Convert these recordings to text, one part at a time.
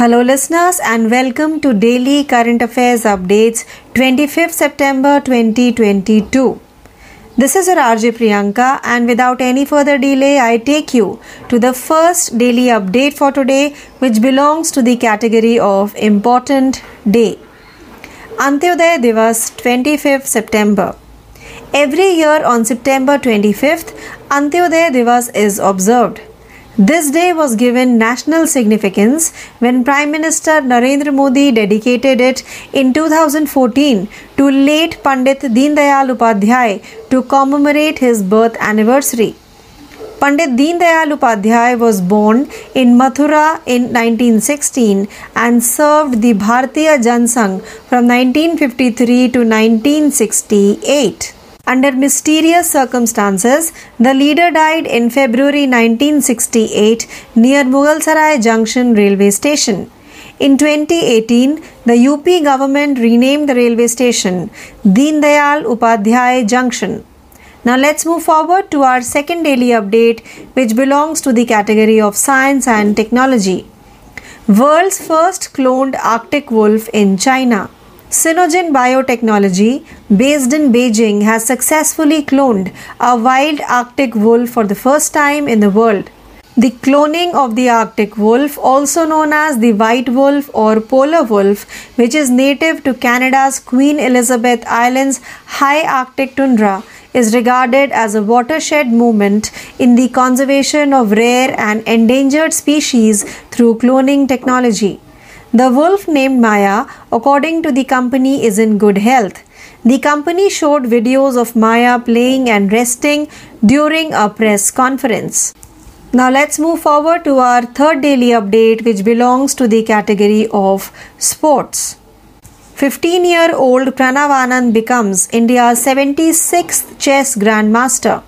Hello, listeners, and welcome to Daily Current Affairs Updates 25th September 2022. This is RJ Priyanka, and without any further delay, I take you to the first daily update for today, which belongs to the category of Important Day. Antyodaya Divas 25th September. Every year on September 25th, Antyodaya Divas is observed. This day was given national significance when Prime Minister Narendra Modi dedicated it in 2014 to late Pandit Deen Dayal Upadhyay to commemorate his birth anniversary. Pandit Deen Dayal Upadhyay was born in Mathura in 1916 and served the Bharatiya Jansangh from 1953 to 1968. Under mysterious circumstances, the leader died in February 1968 near Mughalsarai Junction railway station. In 2018, the UP government renamed the railway station Deen Dayal Upadhyay Junction. Now let's move forward to our second daily update, which belongs to the category of science and technology. World's first cloned Arctic wolf in China. Sinogen Biotechnology, based in Beijing, has successfully cloned a wild Arctic wolf for the first time in the world. The cloning of the Arctic wolf, also known as the white wolf or polar wolf, which is native to Canada's Queen Elizabeth Island's high Arctic tundra, is regarded as a watershed movement in the conservation of rare and endangered species through cloning technology. The wolf named Maya, according to the company, is in good health. The company showed videos of Maya playing and resting during a press conference. Now let's move forward to our third daily update, which belongs to the category of sports. 15 year old Pranav Anand becomes India's 76th chess grandmaster.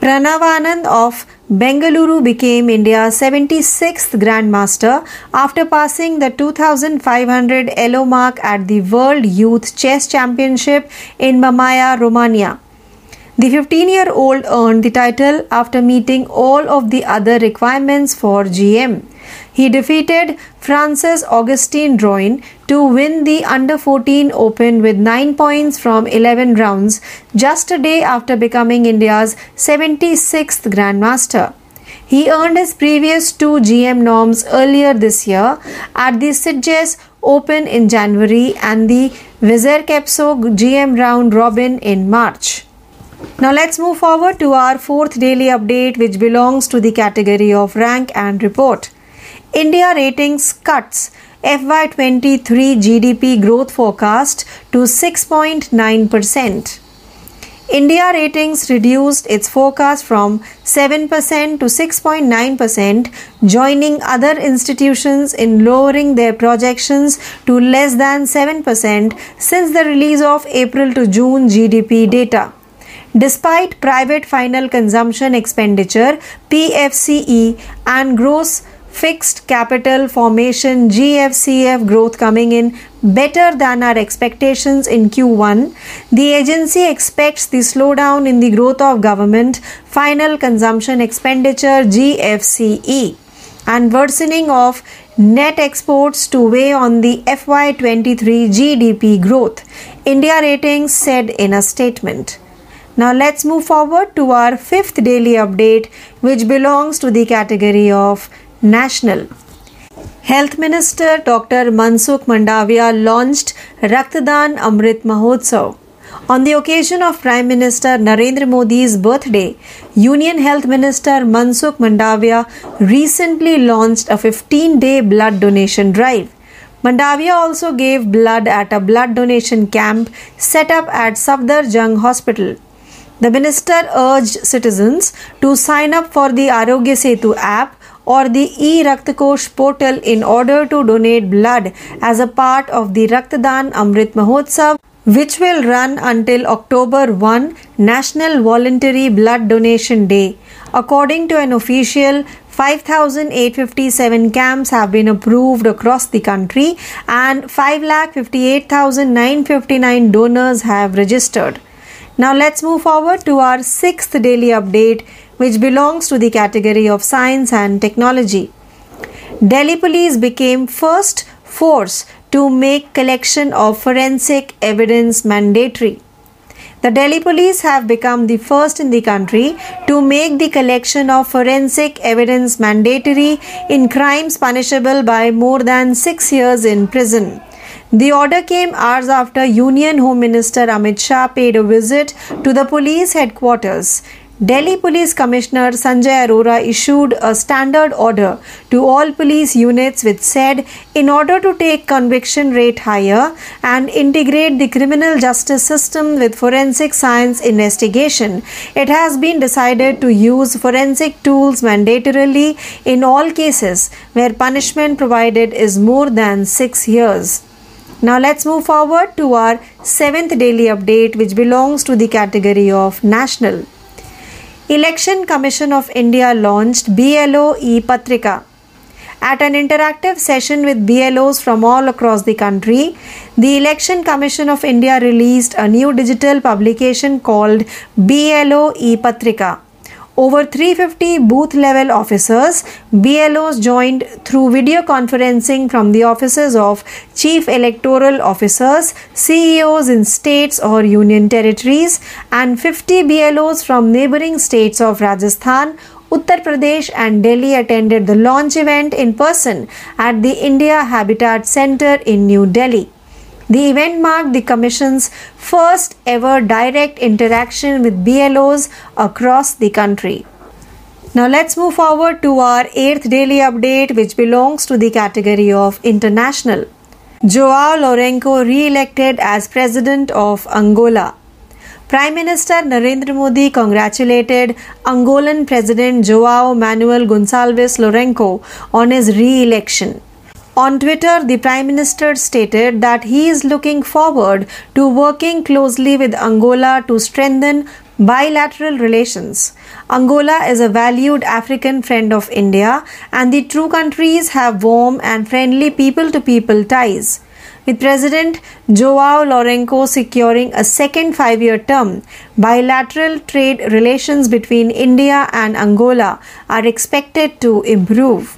Pranav Anand of Bengaluru became India's 76th Grandmaster after passing the 2500 ELO mark at the World Youth Chess Championship in Mamaia, Romania. The 15 year old earned the title after meeting all of the other requirements for GM. He defeated Francis Augustin Droin to win the Under 14 Open with 9 points from 11 rounds just a day after becoming India's 76th Grandmaster. He earned his previous two GM norms earlier this year at the Sitges Open in January and the Vizierkepso GM round robin in March. Now let's move forward to our fourth daily update, which belongs to the category of rank and report. India ratings cuts FY23 GDP growth forecast to 6.9%. India ratings reduced its forecast from 7% to 6.9%, joining other institutions in lowering their projections to less than 7% since the release of April to June GDP data. Despite private final consumption expenditure PFCE and gross fixed capital formation GFCF growth coming in better than our expectations in Q1, the agency expects the slowdown in the growth of government final consumption expenditure GFCE and worsening of net exports to weigh on the FY23 GDP growth, India Ratings said in a statement. Now let's move forward to our fifth daily update, which belongs to the category of national. Health Minister Dr. Mansukh Mandavia launched Raktadaan Amrit Mahotsav. On the occasion of Prime Minister Narendra Modi's birthday, Union Health Minister Mansukh Mandavia recently launched a 15 day blood donation drive. Mandavia also gave blood at a blood donation camp set up at Safdarjung Hospital. The minister urged citizens to sign up for the Arogya Setu app or the e-Raktakosh portal in order to donate blood as a part of the Raktadaan Amrit Mahotsav which will run until October 1 National Voluntary Blood Donation Day. According to an official 5,857 camps have been approved across the country and 5,58,959 donors have registered. Now let's move forward to our sixth daily update which belongs to the category of science and technology. Delhi police became first force to make collection of forensic evidence mandatory. The Delhi police have become the first in the country to make the collection of forensic evidence mandatory in crimes punishable by more than 6 years in prison. The order came hours after Union Home Minister Amit Shah paid a visit to the police headquarters. Delhi Police Commissioner Sanjay Arora issued a standard order to all police units which said in order to take conviction rate higher and integrate the criminal justice system with forensic science investigation it has been decided to use forensic tools mandatorily in all cases where punishment provided is more than 6 years. Now let's move forward to our seventh daily update which belongs to the category of national Election Commission of India launched BLO e-Patrika. At an interactive session with BLOs from all across the country, the Election Commission of India released a new digital publication called BLO e-Patrika. Over 350 booth level officers, BLOs joined through video conferencing from the offices of Chief Electoral Officers, CEOs in states or union territories, and 50 BLOs from neighboring states of Rajasthan, Uttar Pradesh and Delhi attended the launch event in person at the India Habitat Center in New Delhi. The event marked the Commission's first ever direct interaction with BLOs across the country. Now let's move forward to our eighth daily update, which belongs to the category of international. Joao Lourenco re elected as President of Angola. Prime Minister Narendra Modi congratulated Angolan President Joao Manuel Gonçalves Lourenco on his re election. On Twitter, the Prime Minister stated that he is looking forward to working closely with Angola to strengthen bilateral relations. Angola is a valued African friend of India, and the two countries have warm and friendly people to people ties. With President Joao Lourenco securing a second five year term, bilateral trade relations between India and Angola are expected to improve.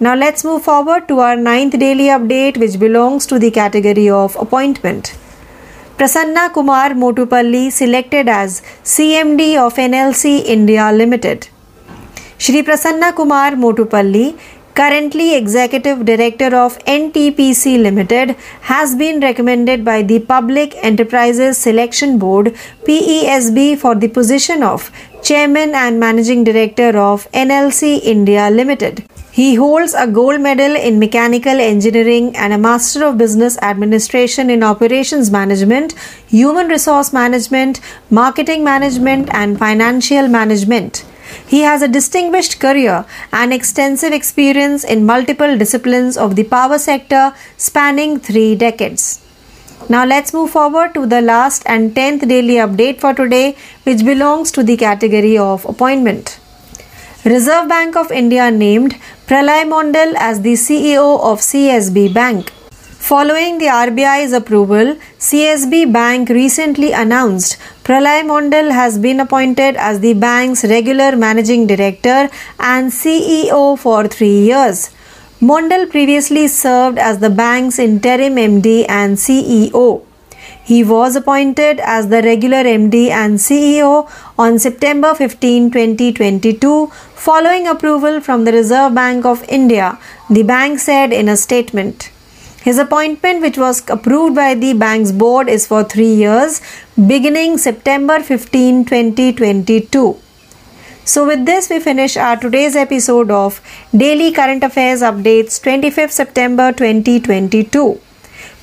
Now let's move forward to our ninth daily update, which belongs to the category of appointment. Prasanna Kumar Motupalli selected as CMD of NLC India Limited. Shri Prasanna Kumar Motupalli, currently Executive Director of NTPC Limited, has been recommended by the Public Enterprises Selection Board PESB for the position of Chairman and Managing Director of NLC India Limited. He holds a gold medal in mechanical engineering and a Master of Business Administration in Operations Management, Human Resource Management, Marketing Management, and Financial Management. He has a distinguished career and extensive experience in multiple disciplines of the power sector spanning three decades. Now let's move forward to the last and 10th daily update for today, which belongs to the category of appointment. Reserve Bank of India named Pralay Mondal as the CEO of CSB Bank. Following the RBI's approval, CSB Bank recently announced Pralay Mondal has been appointed as the bank's regular managing director and CEO for three years. Mondal previously served as the bank's interim MD and CEO. He was appointed as the regular MD and CEO on September 15, 2022, following approval from the Reserve Bank of India, the bank said in a statement. His appointment, which was approved by the bank's board, is for three years, beginning September 15, 2022. So, with this, we finish our today's episode of Daily Current Affairs Updates 25th September 2022.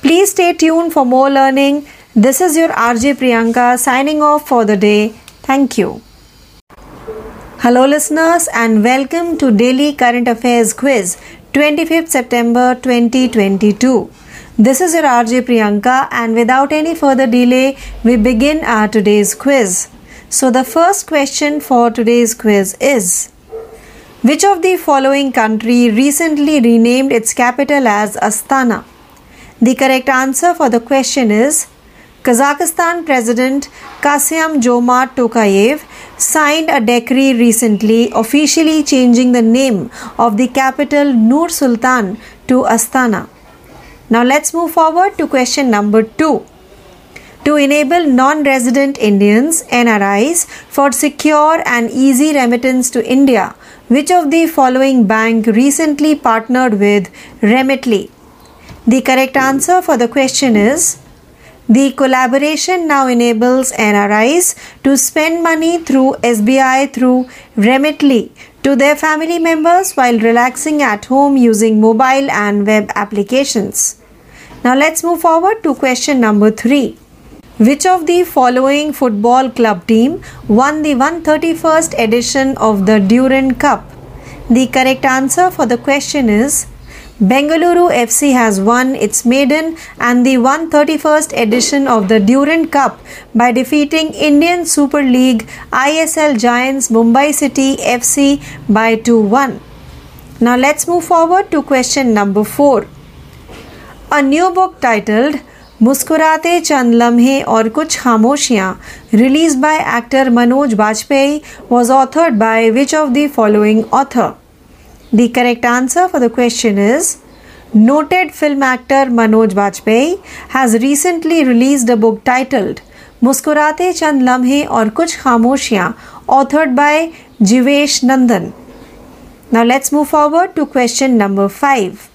Please stay tuned for more learning. This is your RJ Priyanka signing off for the day. Thank you. Hello, listeners, and welcome to Daily Current Affairs Quiz 25th September 2022. This is your RJ Priyanka, and without any further delay, we begin our today's quiz. So, the first question for today's quiz is Which of the following country recently renamed its capital as Astana? The correct answer for the question is Kazakhstan President Kasyam Jomart Tokayev signed a decree recently officially changing the name of the capital Nur Sultan to Astana. Now let's move forward to question number 2 to enable non resident Indians, NRIs, for secure and easy remittance to India. Which of the following bank recently partnered with Remitly? The correct answer for the question is the collaboration now enables NRIs to spend money through SBI through Remitly to their family members while relaxing at home using mobile and web applications. Now let's move forward to question number 3. Which of the following football club team won the 131st edition of the Durand Cup? The correct answer for the question is Bengaluru FC has won its maiden and the 131st edition of the Durand Cup by defeating Indian Super League ISL giants Mumbai City FC by 2 1. Now let's move forward to question number 4. A new book titled मुस्कुराते चंद लम्हे और कुछ खामोशियाँ release by actor Manoj Vajpayee was authored by which of the following author The correct answer for the question is Noted film actor Manoj Bajpayee has recently released a book titled Muskurate Chand Lamhe aur Kuch Khamoshiyan, authored by Jivesh Nandan. Now let's move forward to question number 5.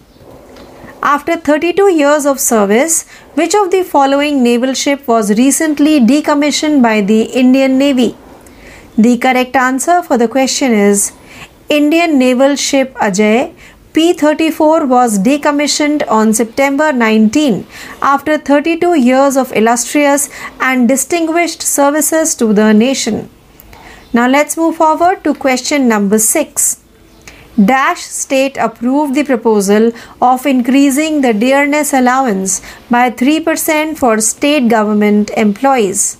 After 32 years of service, which of the following naval ship was recently decommissioned by the Indian Navy? The correct answer for the question is Indian naval ship Ajay P 34 was decommissioned on September 19 after 32 years of illustrious and distinguished services to the nation. Now let's move forward to question number 6. Dash state approved the proposal of increasing the dearness allowance by 3% for state government employees.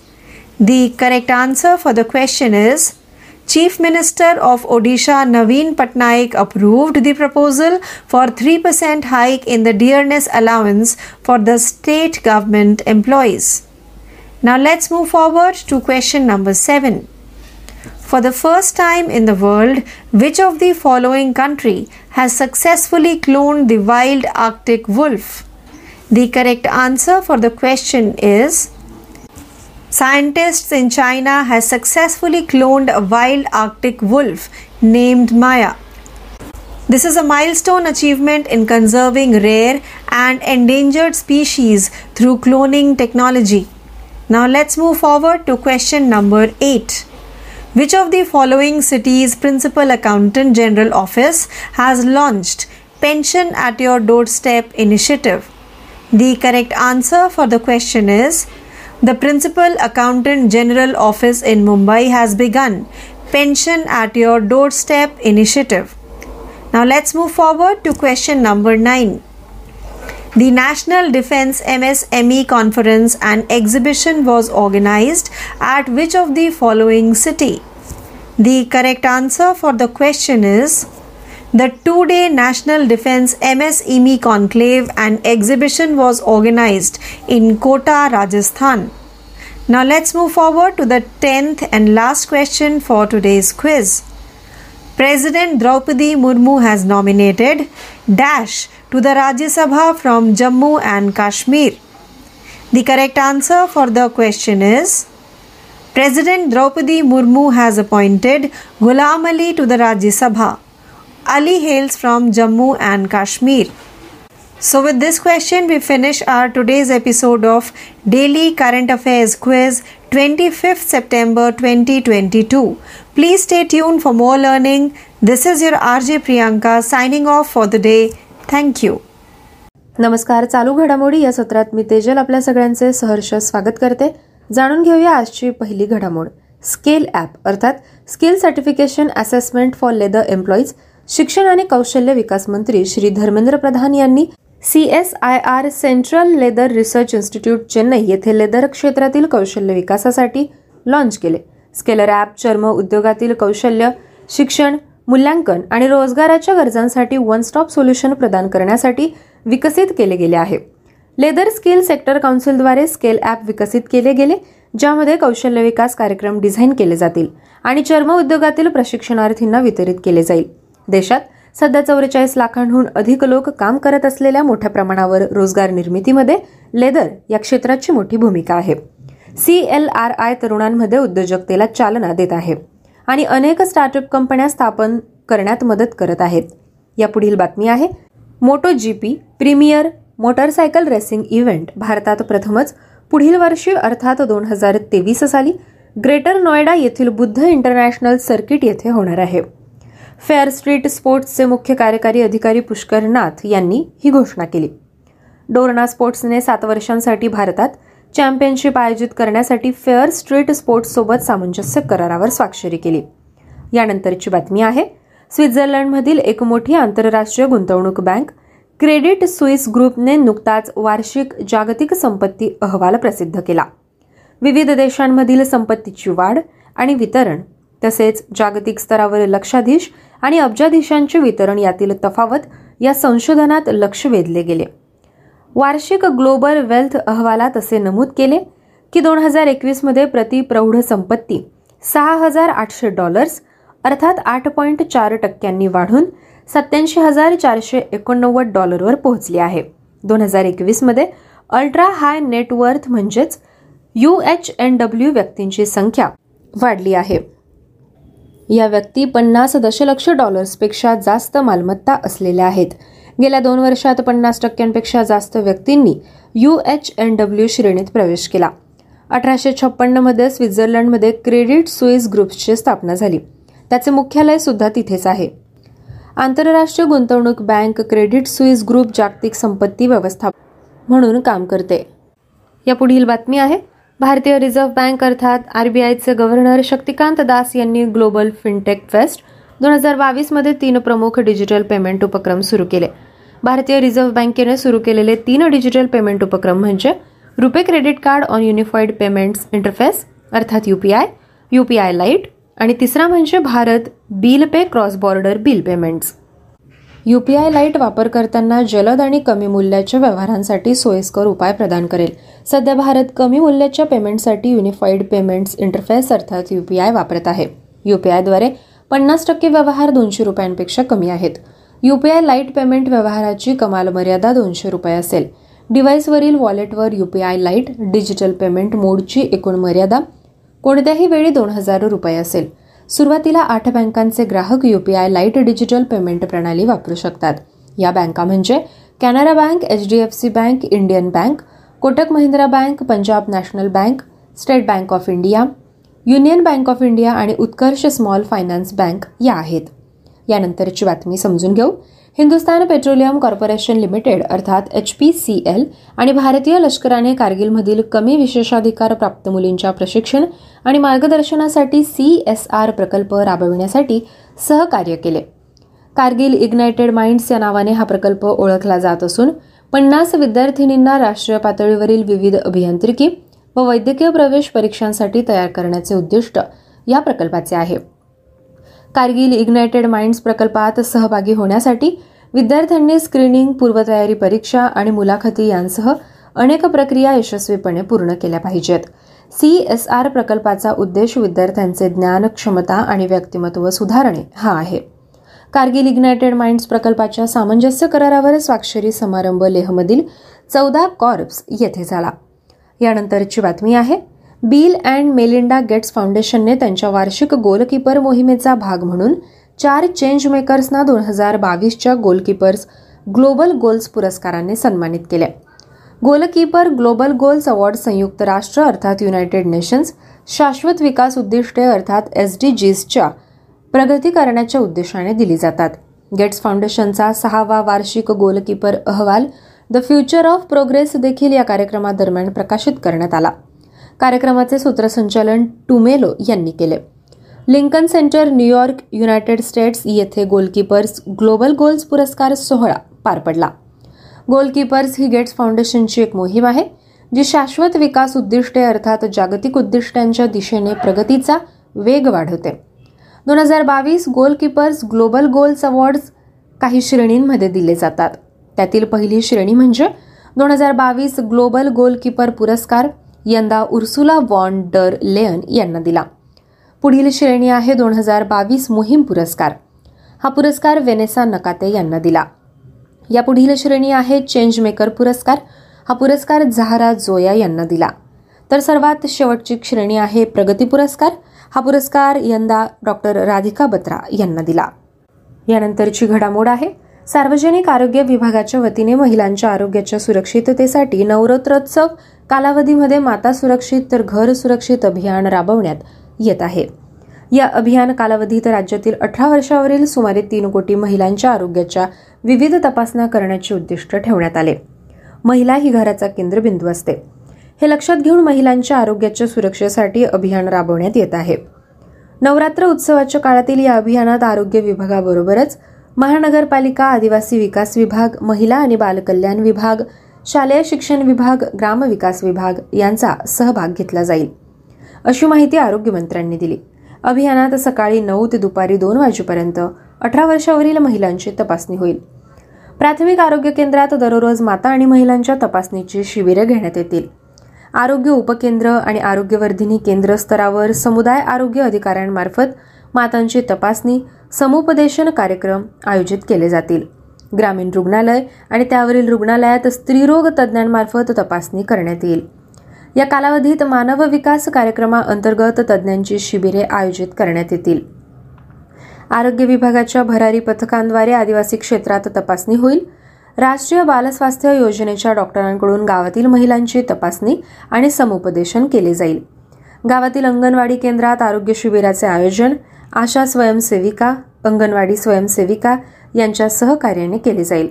The correct answer for the question is Chief Minister of Odisha Naveen Patnaik approved the proposal for 3% hike in the dearness allowance for the state government employees. Now let's move forward to question number 7. For the first time in the world, which of the following country has successfully cloned the wild Arctic wolf? The correct answer for the question is Scientists in China has successfully cloned a wild Arctic wolf named Maya. This is a milestone achievement in conserving rare and endangered species through cloning technology. Now let's move forward to question number 8. Which of the following cities' principal accountant general office has launched Pension at Your Doorstep initiative? The correct answer for the question is the Principal Accountant General Office in Mumbai has begun Pension at Your Doorstep initiative. Now let's move forward to question number 9. The National Defense MSME Conference and exhibition was organized at which of the following city? The correct answer for the question is the two day National Defense MSME Conclave and exhibition was organized in Kota, Rajasthan. Now let's move forward to the 10th and last question for today's quiz. President Draupadi Murmu has nominated Dash to the Rajya Sabha from Jammu and Kashmir. The correct answer for the question is President Draupadi Murmu has appointed Ghulam Ali to the Rajya Sabha. Ali hails from Jammu and Kashmir. So, with this question, we finish our today's episode of Daily Current Affairs Quiz 25th September 2022. Please stay tuned for more learning. This is your RJ Priyanka signing off for the day. Thank you. नमस्कार चालू घडामोडी या सत्रात मी तेजल आपल्या सगळ्यांचे सहर्ष स्वागत करते जाणून घेऊया आजची पहिली घडामोड स्केल ॲप अर्थात skill certification assessment for leather employees शिक्षण आणि कौशल्य विकास मंत्री श्री धर्मेंद्र प्रधान यांनी C S I R central leather research institute Chennai येथे लेदर क्षेत्रातील कौशल्य विकासासाठी लॉन्च केले. स्केलर ॲप चर्म उद्योगातील कौशल्य शिक्षण मूल्यांकन आणि रोजगाराच्या गरजांसाठी वन स्टॉप सोल्युशन प्रदान करण्यासाठी विकसित केले गेले आहे. लेदर स्किल सेक्टर काउन्सिलद्वारे स्केल ॲप विकसित केले गेले ज्यामध्ये कौशल्य विकास कार्यक्रम डिझाईन केले जातील आणि चर्म उद्योगातील प्रशिक्षणार्थींना वितरित केले जाईल. देशात सध्या चौवेचाळीस लाखांहून अधिक लोक काम करत असलेल्या मोठ्या प्रमाणावर रोजगार निर्मितीमध्ये लेदर या क्षेत्राची मोठी भूमिका आहे. सी एल आर आय तरुणांमध्ये उद्योजकतेला चालना देत आहे आणि अनेक स्टार्टअप कंपन्या स्थापन करण्यात मदत करत आहेत. या पुढील बातमी आहे. MotoGP premier motorcycle racing event भारतात प्रथमच पुढील वर्षी अर्थात दोन हजार तेवीस साली ग्रेटर नोएडा येथील बुद्ध इंटरनॅशनल सर्किट येथे होणार आहे. फेअर स्ट्रीट स्पोर्ट्सचे मुख्य कार्यकारी अधिकारी पुष्कर नाथ यांनी ही घोषणा केली. डोरणा स्पोर्ट्सने सात वर्षांसाठी भारतात चॅम्पियनशिप आयोजित करण्यासाठी फेअर स्ट्रीट स्पोर्ट्ससोबत सामंजस्य करारावर स्वाक्षरी केली. यानंतरची बातमी आहे स्वित्झर्लंडमधील एक मोठी आंतरराष्ट्रीय गुंतवणूक बँक क्रेडिट स्विस ग्रुपने नुकताच वार्षिक जागतिक संपत्ती अहवाल प्रसिद्ध केला. विविध देशांमधील संपत्तीची वाढ आणि वितरण तसेच जागतिक स्तरावर लक्षाधीश आणि अब्जाधीशांचे वितरण यातील तफावत या संशोधनात लक्ष वेधले गेले. वार्षिक ग्लोबल वेल्थ अहवालात असे नमूद केले की दोन हजार एकवीसमध्ये प्रति प्रौढ संपत्ती सहा हजार आठशे डॉलर्स अर्थात आठ पॉईंट चार टक्क्यांनी वाढून सत्याऐंशी हजार चारशे एकोणनव्वद डॉलरवर पोहोचली आहे. दोन हजार एकवीसमध्ये अल्ट्रा हाय नेटवर्थ म्हणजेच यू एच एन डब्ल्यू व्यक्तींची संख्या वाढली आहे. या व्यक्ती पन्नास दशलक्ष डॉलर्सपेक्षा जास्त मालमत्ता असलेल्या आहेत. गेल्या दोन वर्षात पन्नास टक्क्यांपेक्षा जास्त व्यक्तींनी यू एच एन डब्ल्यू श्रेणीत प्रवेश केला. अठराशे छप्पन्नमध्ये स्वित्झर्लंडमध्ये क्रेडिट स्विस ग्रुप्सची स्थापना झाली. त्याचे मुख्यालय सुद्धा तिथेच आहे. आंतरराष्ट्रीय गुंतवणूक बँक क्रेडिट स्विस ग्रुप जागतिक संपत्ती व्यवस्था म्हणून काम करते. या पुढील बातमी आहे. भारतीय रिझर्व्ह बँक अर्थात आरबीआयचे गव्हर्नर शक्तिकांत दास यांनी ग्लोबल फिनटेक फेस्ट दोन हजार बावीसमध्ये तीन प्रमुख डिजिटल पेमेंट उपक्रम सुरू केले. भारतीय रिझर्व्ह बँकेने सुरू केलेले तीन डिजिटल पेमेंट उपक्रम म्हणजे RuPay credit card on unified payments interface अर्थात यूपीआय यूपीआय लाइट आणि तिसरा म्हणजे Bharat bill pay cross border bill payments. UPI lite वापर करताना जलद आणि कमी मूल्याच्या व्यवहारांसाठी सोयीस्कर उपाय प्रदान करेल. सध्या भारत कमी मूल्याच्या पेमेंटसाठी युनिफाईड पेमेंट्स इंटरफेस अर्थात यूपीआय वापरत आहे. यूपीआयद्वारे पन्नास टक्के व्यवहार दोनशे रुपयांपेक्षा कमी आहेत. यूपीआय लाइट पेमेंट व्यवहाराची कमाल मर्यादा दोनशे रुपये असेल. डिव्हाइसवरील वॉलेटवर यूपीआय लाइट डिजिटल पेमेंट मोडची एकूण मर्यादा कोणत्याही वेळी दोन हजार रुपये असेल. सुरुवातीला आठ बँकांचे ग्राहक यूपीआय लाइट डिजिटल पेमेंट प्रणाली वापरू शकतात. या बँका म्हणजे Canara bank H D F C bank Indian bank Kotak Mahindra bank Punjab national bank state bank of India union bank of India आणि उत्कर्ष स्मॉल फायनान्स बँक या आहेत. यानंतरची बातमी समजून घेऊ. हिंदुस्थान पेट्रोलियम कॉर्पोरेशन लिमिटेड अर्थात एच पी सी एल आणि भारतीय लष्कराने कारगिलमधील कमी विशेषाधिकार प्राप्त मुलींच्या प्रशिक्षण आणि मार्गदर्शनासाठी सी एस आर प्रकल्प राबविण्यासाठी सहकार्य केले. कारगिल इग्नायटेड माइंड्स या नावाने हा प्रकल्प ओळखला जात असून पन्नास विद्यार्थिनींना राष्ट्रीय पातळीवरील विविध अभियांत्रिकी व वैद्यकीय प्रवेश परीक्षांसाठी तयार करण्याचे उद्दिष्ट या प्रकल्पाचे आहे. कारगिल इग्नायटेड माइंड्स प्रकल्पात सहभागी होण्यासाठी विद्यार्थ्यांनी स्क्रीनिंग पूर्वतयारी परीक्षा आणि मुलाखती यांसह अनेक प्रक्रिया यशस्वीपणे पूर्ण केल्या पाहिजेत. सी एस आर प्रकल्पाचा उद्देश विद्यार्थ्यांचे ज्ञान क्षमता आणि व्यक्तिमत्व सुधारणे हा आहे. कारगिल इग्नायटेड माइंड्स प्रकल्पाच्या सामंजस्य करारावर स्वाक्षरी समारंभ लेहमधील चौदा कॉर्प्स येथे झाला. यानंतरची बातमी आहे. बिल अँड मेलिंडा गेट्स फाउंडेशनने त्यांच्या वार्षिक गोलकीपर मोहिमेचा भाग म्हणून चार चेंज मेकर्सना दोन हजार बावीसच्या गोलकीपर्स ग्लोबल गोल्स पुरस्काराने सन्मानित केले. गोलकीपर ग्लोबल गोल्स अवॉर्ड संयुक्त राष्ट्र अर्थात युनायटेड नेशन्स शाश्वत विकास उद्दिष्टे अर्थात एस डी जीसच्या प्रगती करण्याच्या उद्देशाने दिली जातात. गेट्स फाउंडेशनचा सहावा वार्षिक गोलकीपर अहवाल द फ्युचर ऑफ प्रोग्रेस देखील या कार्यक्रमादरम्यान प्रकाशित करण्यात आला. कार्यक्रमाचे सूत्रसंचालन टुमेलो यांनी केले. Lincoln Center New York United States येथे गोलकीपर्स ग्लोबल गोल्स पुरस्कार सोहळा पार पडला. गोलकीपर्स ही गेट्स फाउंडेशनची एक मोहीम आहे जी शाश्वत विकास उद्दिष्टे अर्थात जागतिक उद्दिष्टांच्या दिशेने प्रगतीचा वेग वाढवते. दोन हजार बावीस गोलकीपर्स ग्लोबल गोल्स अवॉर्ड्स काही श्रेणींमध्ये दिले जातात. त्यातील पहिली श्रेणी म्हणजे दोन हजार बावीस ग्लोबल गोलकीपर पुरस्कार यंदा उर्सुला वॉन डर लेअन यांना दिला. पुढील श्रेणी आहे दोन हजार बावीस मोहीम पुरस्कार. हा पुरस्कार वेनेसा नकाते यांना दिला. या पुढील श्रेणी आहे चेंज मेकर पुरस्कार. हा पुरस्कार झहारा जोया यांना दिला. तर सर्वात शेवटची श्रेणी आहे प्रगती पुरस्कार. हा पुरस्कार यंदा डॉक्टर राधिका बत्रा यांना दिला. यानंतरची घडामोड आहे. सार्वजनिक आरोग्य विभागाच्या वतीने महिलांच्या आरोग्याच्या सुरक्षिततेसाठी नवरात्रोत्सव कालावधीमध्ये माता सुरक्षित तर घर सुरक्षित अभियान राबवण्यात येत आहे. या अभियान कालावधीत राज्यातील अठरा वर्षावरील सुमारे तीन कोटी महिलांच्या आरोग्याच्या विविध तपासण्या करण्याचे उद्दिष्ट ठेवण्यात आले. महिला ही घराचा केंद्रबिंदू असते. हे लक्षात घेऊन महिलांच्या आरोग्याच्या सुरक्षेसाठी अभियान राबवण्यात येत आहे. नवरात्र उत्सवाच्या काळातील या अभियानात आरोग्य विभागाबरोबरच महानगरपालिका आदिवासी विकास विभाग महिला आणि बालकल्याण विभाग शालेय शिक्षण विभाग ग्रामविकास विभाग यांचा सहभाग घेतला जाईल अशी माहिती आरोग्यमंत्र्यांनी दिली. अभियानात सकाळी नऊ ते दुपारी दोन वाजेपर्यंत अठरा वर्षावरील महिलांची तपासणी होईल. प्राथमिक आरोग्य केंद्रात दररोज माता आणि महिलांच्या तपासणीची शिबिरे घेण्यात येतील. आरोग्य उपकेंद्र आणि आरोग्यवर्धिनी केंद्र स्तरावर समुदाय आरोग्य अधिकाऱ्यांमार्फत मातांची तपासणी समुपदेशन कार्यक्रम आयोजित केले जातील. ग्रामीण रुग्णालय आणि त्यावरील रुग्णालयात स्त्रीरोग तज्ज्ञांमार्फत तपासणी करण्यात येईल. या कालावधीत मानव विकास कार्यक्रमाअंतर्गत तज्ज्ञांची शिबिरे आयोजित करण्यात येतील. आरोग्य विभागाच्या भरारी पथकांद्वारे आदिवासी क्षेत्रात तपासणी होईल. राष्ट्रीय बालस्वास्थ्य योजनेच्या डॉक्टरांकडून गावातील महिलांची तपासणी आणि समुपदेशन केले जाईल. गावातील अंगणवाडी केंद्रात आरोग्य शिबिराचे आयोजन आशा स्वयंसेविका अंगणवाडी स्वयंसेविका यांच्या सहकार्याने केले जाईल.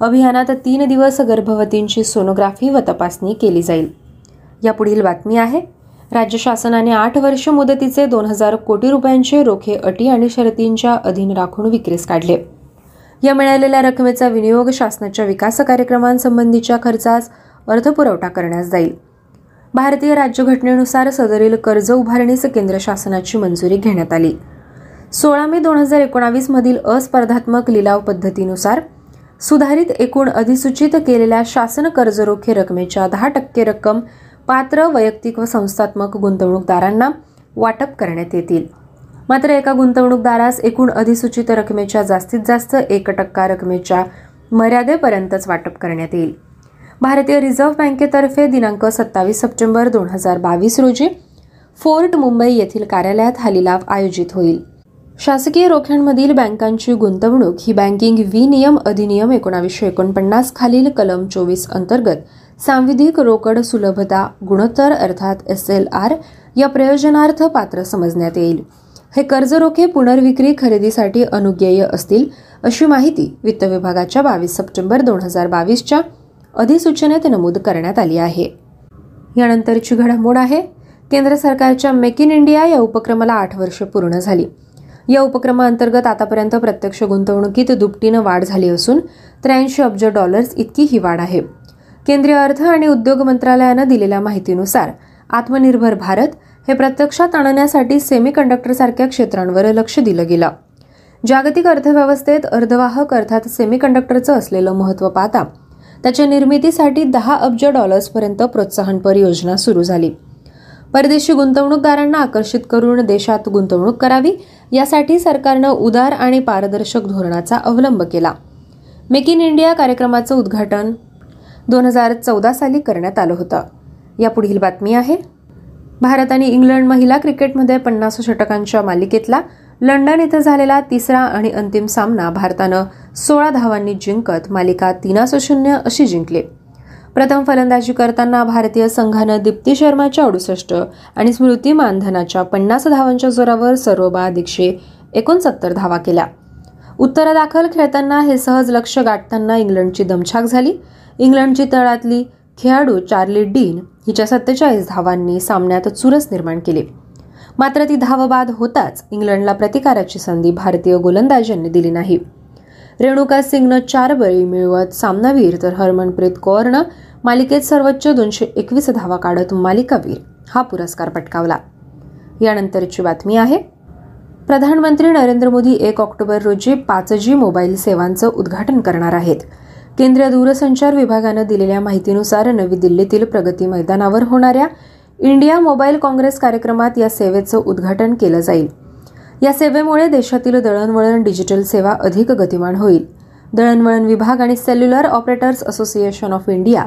अभियानात तीन दिवस गर्भवतींची सोनोग्राफी व तपासणी केली जाईल. या पुढील बातमी आहे. राज्य शासनाने आठ वर्ष मुदतीचे दोन हजार कोटी रुपयांचे रोखे अटी आणि शर्तींच्या अधीन राखून विक्रीस काढले. या मिळालेल्या रकमेचा विनियोग शासनाच्या विकास कार्यक्रमांसंबंधीच्या खर्चास अर्थपुरवठा करण्यास जाईल. भारतीय राज्यघटनेनुसार सदरील कर्ज उभारणीस केंद्र शासनाची मंजुरी घेण्यात आली. सोळा मे दोन हजार एकोणावीस मधील अस्पर्धात्मक लिलाव पद्धतीनुसार सुधारित एकूण अधिसूचित केलेल्या शासन कर्जरोखे रकमेच्या दहा टक्के रक्कम पात्र वैयक्तिक व संस्थात्मक गुंतवणूकदारांना वाटप करण्यात येतील. मात्र एका गुंतवणूकदारास एकूण अधिसूचित रकमेच्या जास्तीत जास्त एक टक्का रकमेच्या मर्यादेपर्यंतच वाटप करण्यात येईल. भारतीय रिझर्व्ह बँकेतर्फे दिनांक सत्तावीस सप्टेंबर दोन हजार बावीस रोजी फोर्ट मुंबई येथील कार्यालयात हा लिलाव आयोजित होईल. शासकीय रोख्यांमधील बँकांची गुंतवणूक ही बँकिंग विनियम अधिनियम एकोणावीसशे एकोणपन्नास खालील कलम चोवीस अंतर्गत सांविधिक रोकड सुलभता गुणोत्तर अर्थात एस एल आर या प्रयोजनार्थ पात्र समजण्यात येईल. हे कर्ज रोखे पुनर्विक्री खरेदीसाठी अनुज्ञेय असतील अशी माहिती वित्त विभागाच्या बावीस सप्टेंबर दोन हजार बावीसच्या अधिसूचनेत नमूद करण्यात आली आहे. यानंतरची घडामोड आहे. केंद्र सरकारच्या मेक इन इंडिया या उपक्रमाला आठ वर्ष पूर्ण झाली. या उपक्रमाअंतर्गत आतापर्यंत प्रत्यक्ष गुंतवणुकीत दुपटीनं वाढ झाली असून त्र्याऐंशी अब्ज डॉलर्स इतकी ही वाढ आहे. केंद्रीय अर्थ आणि उद्योग मंत्रालयानं दिलेल्या माहितीनुसार आत्मनिर्भर भारत हे प्रत्यक्षात आणण्यासाठी सेमीकंडक्टरसारख्या क्षेत्रांवर लक्ष दिलं गेलं. जागतिक अर्थव्यवस्थेत अर्धवाहक अर्थात सेमीकंडक्टरचं असलेलं महत्त्व पाहता त्याच्या निर्मितीसाठी दहा अब्ज डॉलर्सपर्यंत प्रोत्साहनपर योजना सुरू झाली. परदेशी गुंतवणूकदारांना आकर्षित करून देशात गुंतवणूक करावी यासाठी सरकारनं उदार आणि पारदर्शक धोरणाचा अवलंब केला. मेक इन इंडिया कार्यक्रमाचं उद्घाटन दोन हजार चौदा साली करण्यात आलं होतं. या पुढील बातमी आहे भारत आणि इंग्लंड महिला क्रिकेटमध्ये पन्नास षटकांच्या मालिकेतला लंडन इथं झालेला तिसरा आणि अंतिम सामना भारतानं सोळा धावांनी जिंकत मालिका तीनास शून्य अशी जिंकली. प्रथम फलंदाजी करताना भारतीय संघानं दीप्ती शर्माच्या अडुसष्ट आणि स्मृती मानधनाच्या पन्नास धावांच्या जोरावर सर्व बाद एकशे एकोणसत्तर धावा केल्या. उत्तरादाखल खेळताना हे सहज लक्ष गाठताना इंग्लंडची दमछाक झाली. इंग्लंडची तळातली खेळाडू चार्ली डीन हिच्या सत्तेचाळीस धावांनी सामन्यात चुरस निर्माण केली. मात्र ती धावबाद होताच इंग्लंडला प्रतिकाराची संधी भारतीय गोलंदाजांनी दिली नाही. रेणुका सिंगनं चार बळी मिळवत सामनावीर तर हरमनप्रीत कौरनं मालिकेत सर्वोच्च दोनशे एकवीस धावा काढत मालिकावीर हा पुरस्कार पटकावला. यानंतरची बातमी आहे प्रधानमंत्री नरेंद्र मोदी एक ऑक्टोबर रोजी पाच जी मोबाईल सेवांचं उद्घाटन करणार आहेत. केंद्रीय दूरसंचार विभागानं दिलेल्या माहितीनुसार नवी दिल्लीतील प्रगती मैदानावर होणाऱ्या इंडिया मोबाईल काँग्रेस कार्यक्रमात या सेवेचं उद्घाटन केलं जाईल. या सेवेमुळे देशातील दळणवळण डिजिटल सेवा अधिक गतिमान होईल. दळणवळण विभाग आणि cellular operators association of India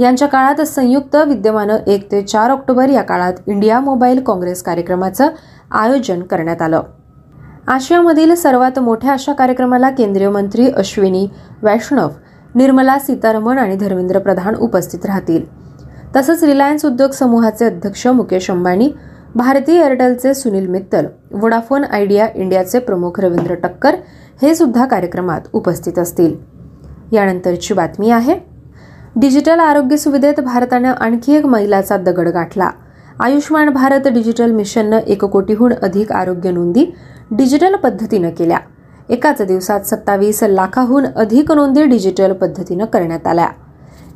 यांच्या काळात संयुक्त विद्यमानं एक ते चार ऑक्टोबर या काळात इंडिया मोबाईल काँग्रेस कार्यक्रमाचं आयोजन करण्यात आलं. आशियामधील सर्वात मोठ्या अशा कार्यक्रमाला केंद्रीय मंत्री अश्विनी वैष्णव निर्मला सीतारमण आणि धर्मेंद्र प्रधान उपस्थित राहतील. तसंच रिलायन्स उद्योग समूहाचे अध्यक्ष मुकेश अंबानी भारतीय एअरटेलचे सुनील मित्तल वोडाफोन आयडिया इंडियाचे प्रमुख रवींद्र टक्कर हे सुद्धा कार्यक्रमात उपस्थित असतील. यानंतरची बातमी आहे डिजिटल आरोग्य सुविधेत भारतानं आणखी एक मैलाचा दगड गाठला. आयुष्मान भारत डिजिटल मिशननं एक कोटीहून अधिक आरोग्य नोंदी डिजिटल पद्धतीनं केल्या. एकाच दिवसात सत्तावीस लाखाहून अधिक नोंदी डिजिटल पद्धतीनं करण्यात आल्या.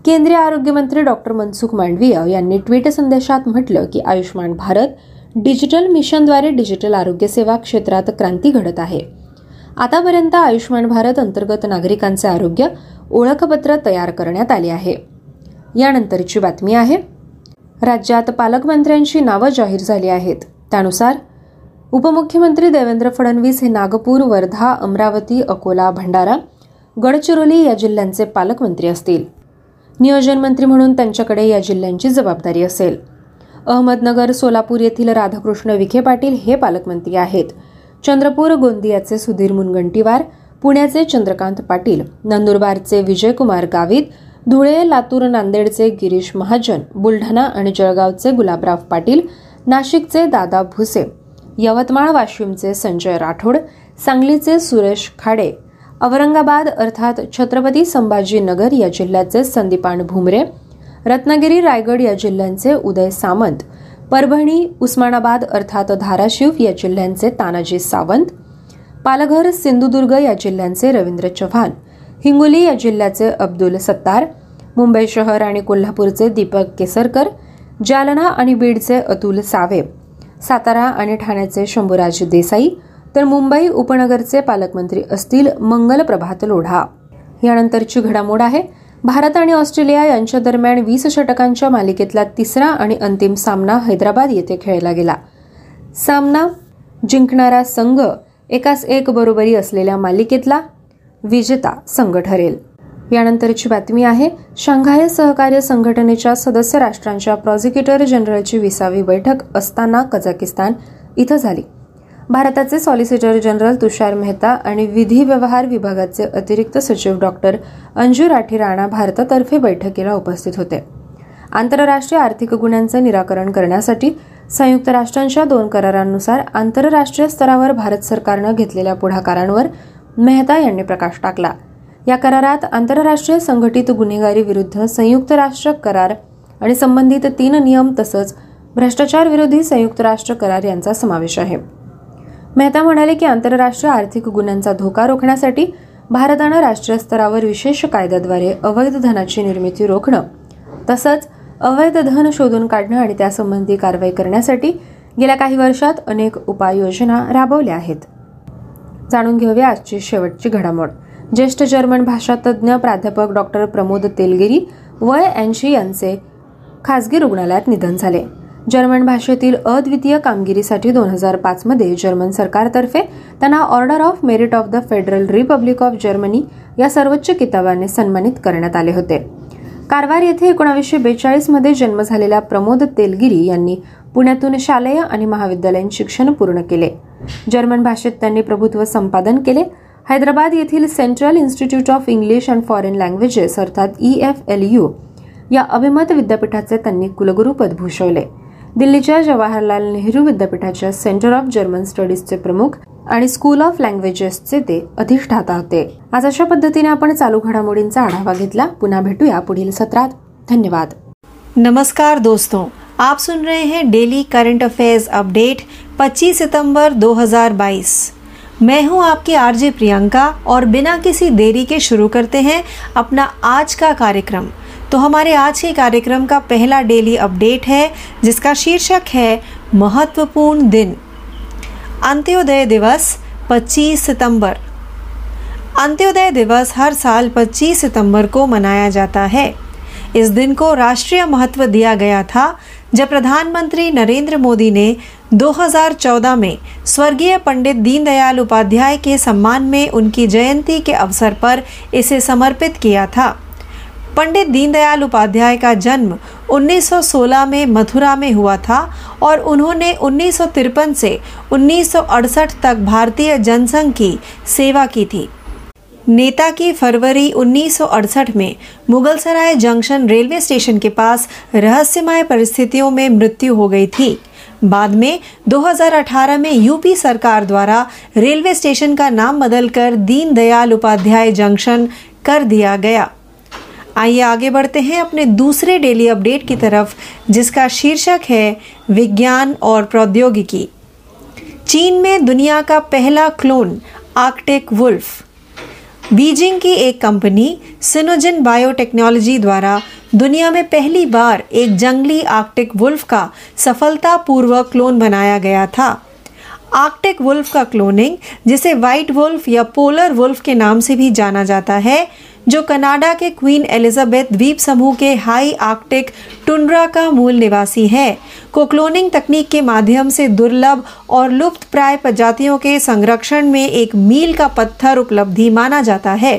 केंद्रीय आरोग्यमंत्री डॉक्टर मनसुख मांडवीय यांनी ट्विट संदेशात म्हटलं की आयुष्मान भारत डिजिटल मिशनद्वारे डिजिटल आरोग्य सेवा क्षेत्रात क्रांती घडत आहे. आतापर्यंत आयुष्मान भारत अंतर्गत नागरिकांचे आरोग्य ओळखपत्र तयार करण्यात आले आहे. यानंतरची बातमी आहे. राज्यात पालकमंत्र्यांची नावं जाहीर झाली आहेत. त्यानुसार उपमुख्यमंत्री देवेंद्र फडणवीस हे नागपूर वर्धा अमरावती अकोला भंडारा गडचिरोली या जिल्ह्यांचे पालकमंत्री असतील. नियोजन मंत्री म्हणून त्यांच्याकडे या जिल्ह्यांची जबाबदारी असेल. अहमदनगर सोलापूर येथील राधाकृष्ण विखे पाटील हे पालकमंत्री आहेत. चंद्रपूर गोंदियाचे सुधीर मुनगंटीवार पुण्याचे चंद्रकांत पाटील नंदुरबारचे विजयकुमार गावित धुळे लातूर नांदेडचे गिरीश महाजन बुलढाणा आणि जळगावचे गुलाबराव पाटील नाशिकचे दादा भुसे यवतमाळ वाशिमचे संजय राठोड सांगलीचे सुरेश खाडे औरंगाबाद अर्थात छत्रपती संभाजीनगर या जिल्ह्याचे संदीपान भुमरे रत्नागिरी रायगड या जिल्ह्यांचे उदय सामंत परभणी उस्मानाबाद अर्थात धाराशिव या जिल्ह्यांचे तानाजी सावंत पालघर सिंधुदुर्ग या जिल्ह्यांचे रवींद्र चव्हाण हिंगोली या जिल्ह्याचे अब्दुल सत्तार मुंबई शहर आणि कोल्हापूरचे दीपक केसरकर जालना आणि बीडचे अतुल सावे सातारा आणि ठाण्याचे शंभूराज देसाई तर मुंबई उपनगरचे पालकमंत्री असतील मंगल प्रभात लोढा. यानंतरची घडामोड आहे. भारत आणि ऑस्ट्रेलिया यांच्या दरम्यान वीस षटकांच्या मालिकेतला तिसरा आणि अंतिम सामना हैदराबाद येथे खेळला गेला. सामना जिंकणारा संघ एकास एक बरोबरी असलेल्या मालिकेतला विजेता संघ ठरेल. यानंतरची बातमी आहे. शांघाय सहकार्य संघटनेच्या सदस्य राष्ट्रांच्या प्रॉझिक्युटर जनरलची विसावी बैठक असताना कझाकिस्तान इथं झाली. भारताचे सॉलिसिटर जनरल तुषार मेहता आणि विधी व्यवहार विभागाचे अतिरिक्त सचिव डॉक्टर अंजू राठी राणा भारतातर्फे बैठकीला उपस्थित होते. आंतरराष्ट्रीय आर्थिक गुन्ह्यांचे निराकरण करण्यासाठी संयुक्त राष्ट्रांच्या दोन करारांनुसार आंतरराष्ट्रीय स्तरावर भारत सरकारनं घेतलेल्या पुढाकारांवर मेहता यांनी प्रकाश टाकला. या करारात आंतरराष्ट्रीय संघटित गुन्हेगारी विरुद्ध संयुक्त राष्ट्र करार आणि संबंधित तीन नियम तसंच भ्रष्टाचार विरोधी संयुक्त राष्ट्र करार यांचा समावेश आहे. मेहता म्हणाले की आंतरराष्ट्रीय आर्थिक गुन्ह्यांचा धोका रोखण्यासाठी भारतानं राष्ट्रीय स्तरावर विशेष कायद्याद्वारे अवैध धनाची निर्मिती रोखणं तसंच अवैध धन शोधून काढणं आणि त्यासंबंधी कारवाई करण्यासाठी गेल्या काही वर्षात अनेक उपाययोजना राबवल्या आहेत. जाणून घेऊया आजची शेवटची घडामोड. ज्येष्ठ जर्मन भाषा तज्ज्ञ प्राध्यापक डॉक्टर प्रमोद तेलगिरी वय ऐंशी यांचे खासगी रुग्णालयात निधन झाले. जर्मन भाषेतील अद्वितीय कामगिरीसाठी दोन हजार पाचमध्ये जर्मन सरकारतर्फे त्यांना order of merit of the federal republic of Germany या सर्वोच्च किताबाने सन्मानित करण्यात आले होते. कारवार येथे एकोणावीसशे बेचाळीसमध्ये जन्म झालेल्या प्रमोद तेलगिरी यांनी पुण्यातून शालेय आणि महाविद्यालयीन शिक्षण पूर्ण केले. जर्मन भाषेत त्यांनी प्रभुत्व संपादन केले. हैदराबाद येथील central institute of English and foreign languages अर्थात ई एफ एल यू या अभिमत विद्यापीठाचे त्यांनी कुलगुरूपद भूषवले. दिल्लीच्या जवाहरलाल नेहरू विद्यापीठाच्या सेंटर ऑफ जर्मन स्टडीजचे प्रमुख आणि स्कूल ऑफ लँग्वेजेसचे ते अधिष्ठाता होते. आज अशा पद्धतीने आपण चालू घडामोडींचा आढावा घेतला. पुन्हा भेटूया पुढील सत्रात. धन्यवाद. नमस्कार दोस्तों. आप सुन रहे हैं डेली करंट अफेयर्स अपडेट 25 सितंबर 2022 मैं हूं आपकी आरजे प्रियंका और बिना किसी देरी के शुरू करते हैं अपना आज का कार्यक्रम. तो हमारे आज के कार्यक्रम का पहला डेली अपडेट है, जिसका शीर्षक है, महत्वपूर्ण दिन। अंत्योदय दिवस 25 सितंबर। अंत्योदय दिवस हर साल 25 सितंबर को मनाया जाता है। इस दिन को राष्ट्रीय महत्व दिया गया था, जब प्रधानमंत्री नरेंद्र मोदी ने 2014 में स्वर्गीय पंडित दीनदयाल उपाध्याय के सम्मान में उनकी जयंती के अवसर पर इसे समर्पित किया था। पंडित दीनदयाल उपाध्याय का जन्म 1916 में मथुरा में हुआ था और उन्होंने उन्नीस सौ तिरपन से 1968 तक भारतीय जनसंघ की सेवा की थी। नेता की फरवरी 1968 में मुगलसराय जंक्शन रेलवे स्टेशन के पास रहस्यमय परिस्थितियों में मृत्यु हो गई थी। बाद में 2018 में यूपी सरकार द्वारा रेलवे स्टेशन का नाम बदलकर दीनदयाल उपाध्याय जंक्शन कर दिया गया। आइए आगे बढ़ते हैं अपने दूसरे डेली अपडेट की तरफ़, जिसका शीर्षक है विज्ञान और प्रौद्योगिकी। चीन में दुनिया का पहला क्लोन आर्कटिक वुल्फ बीजिंग की एक कंपनी सिनोजिन बायोटेक्नोलॉजी द्वारा दुनिया में पहली बार एक जंगली आर्कटिक वुल्फ का सफलतापूर्वक क्लोन बनाया गया था। आर्कटिक वुल्फ का क्लोनिंग जिसे व्हाइट वुल्फ या पोलर वुल्फ के नाम से भी जाना जाता है जो कनाडा के क्वीन एलिजाबेथ द्वीप समूह के हाई आर्कटिक टुंड्रा का मूल निवासी है। को क्लोनिंग तकनीक के माध्यम से दुर्लभ और लुप्त प्राय प्रजातियों के संरक्षण में एक मील का पत्थर उपलब्धि माना जाता है।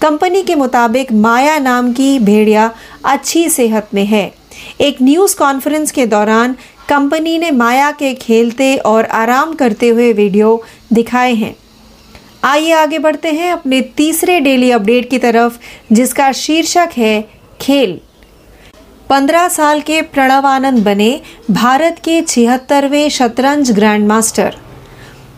कंपनी के मुताबिक माया नाम की भेड़िया अच्छी सेहत में है। एक न्यूज़ कॉन्फ्रेंस के दौरान कंपनी ने माया के खेलते और आराम करते हुए वीडियो दिखाए हैं। आइए आगे बढ़ते हैं अपने तीसरे डेली अपडेट की तरफ़, जिसका शीर्षक है खेल। पंद्रह साल के प्रणव आनंद बने भारत के छिहत्तरवें शतरंज ग्रैंड मास्टर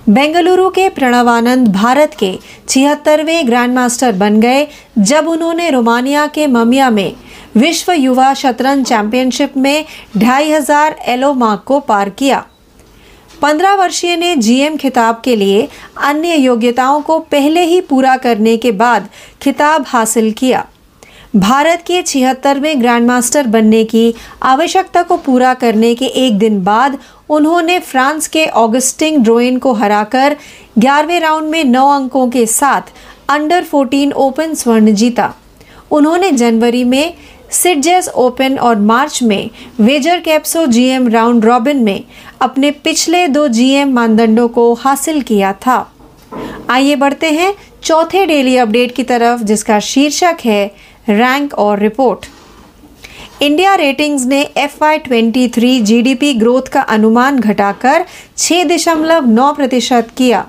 बेंगलुरु के प्रणव आनंद भारत के छिहत्तरवें ग्रैंड मास्टर बन गए जब उन्होंने रोमानिया के ममिया में विश्व युवा शतरंज चैंपियनशिप में ढाई हज़ार एलो मार्क को पार किया। पंद्रह वर्षीय ने जीएम खिताब के लिए अन्य योग्यताओं को पहले ही पूरा करने के बाद खिताब हासिल किया। भारत के छिहत्तरवें ग्रैंडमास्टर बनने की आवश्यकता को पूरा करने के एक दिन बाद उन्होंने फ्रांस के ऑगस्टिंग ड्रोइन को हराकर ग्यारहवें राउंड में नौ अंकों के साथ अंडर 14 ओपन स्वर्ण जीता। उन्होंने जनवरी में सिडजेस ओपन और मार्च में वेजर कैप्सो जीएम राउंड रॉबिन में अपने पिछले दो जीएम मानदंडों को हासिल किया था। आइए बढ़ते हैं चौथे डेली अपडेट की तरफ़, जिसका शीर्षक है रैंक और रिपोर्ट। इंडिया रेटिंग्स ने F I twenty three G growth का अनुमान घटाकर छह दशमलव नौ प्रतिशत किया।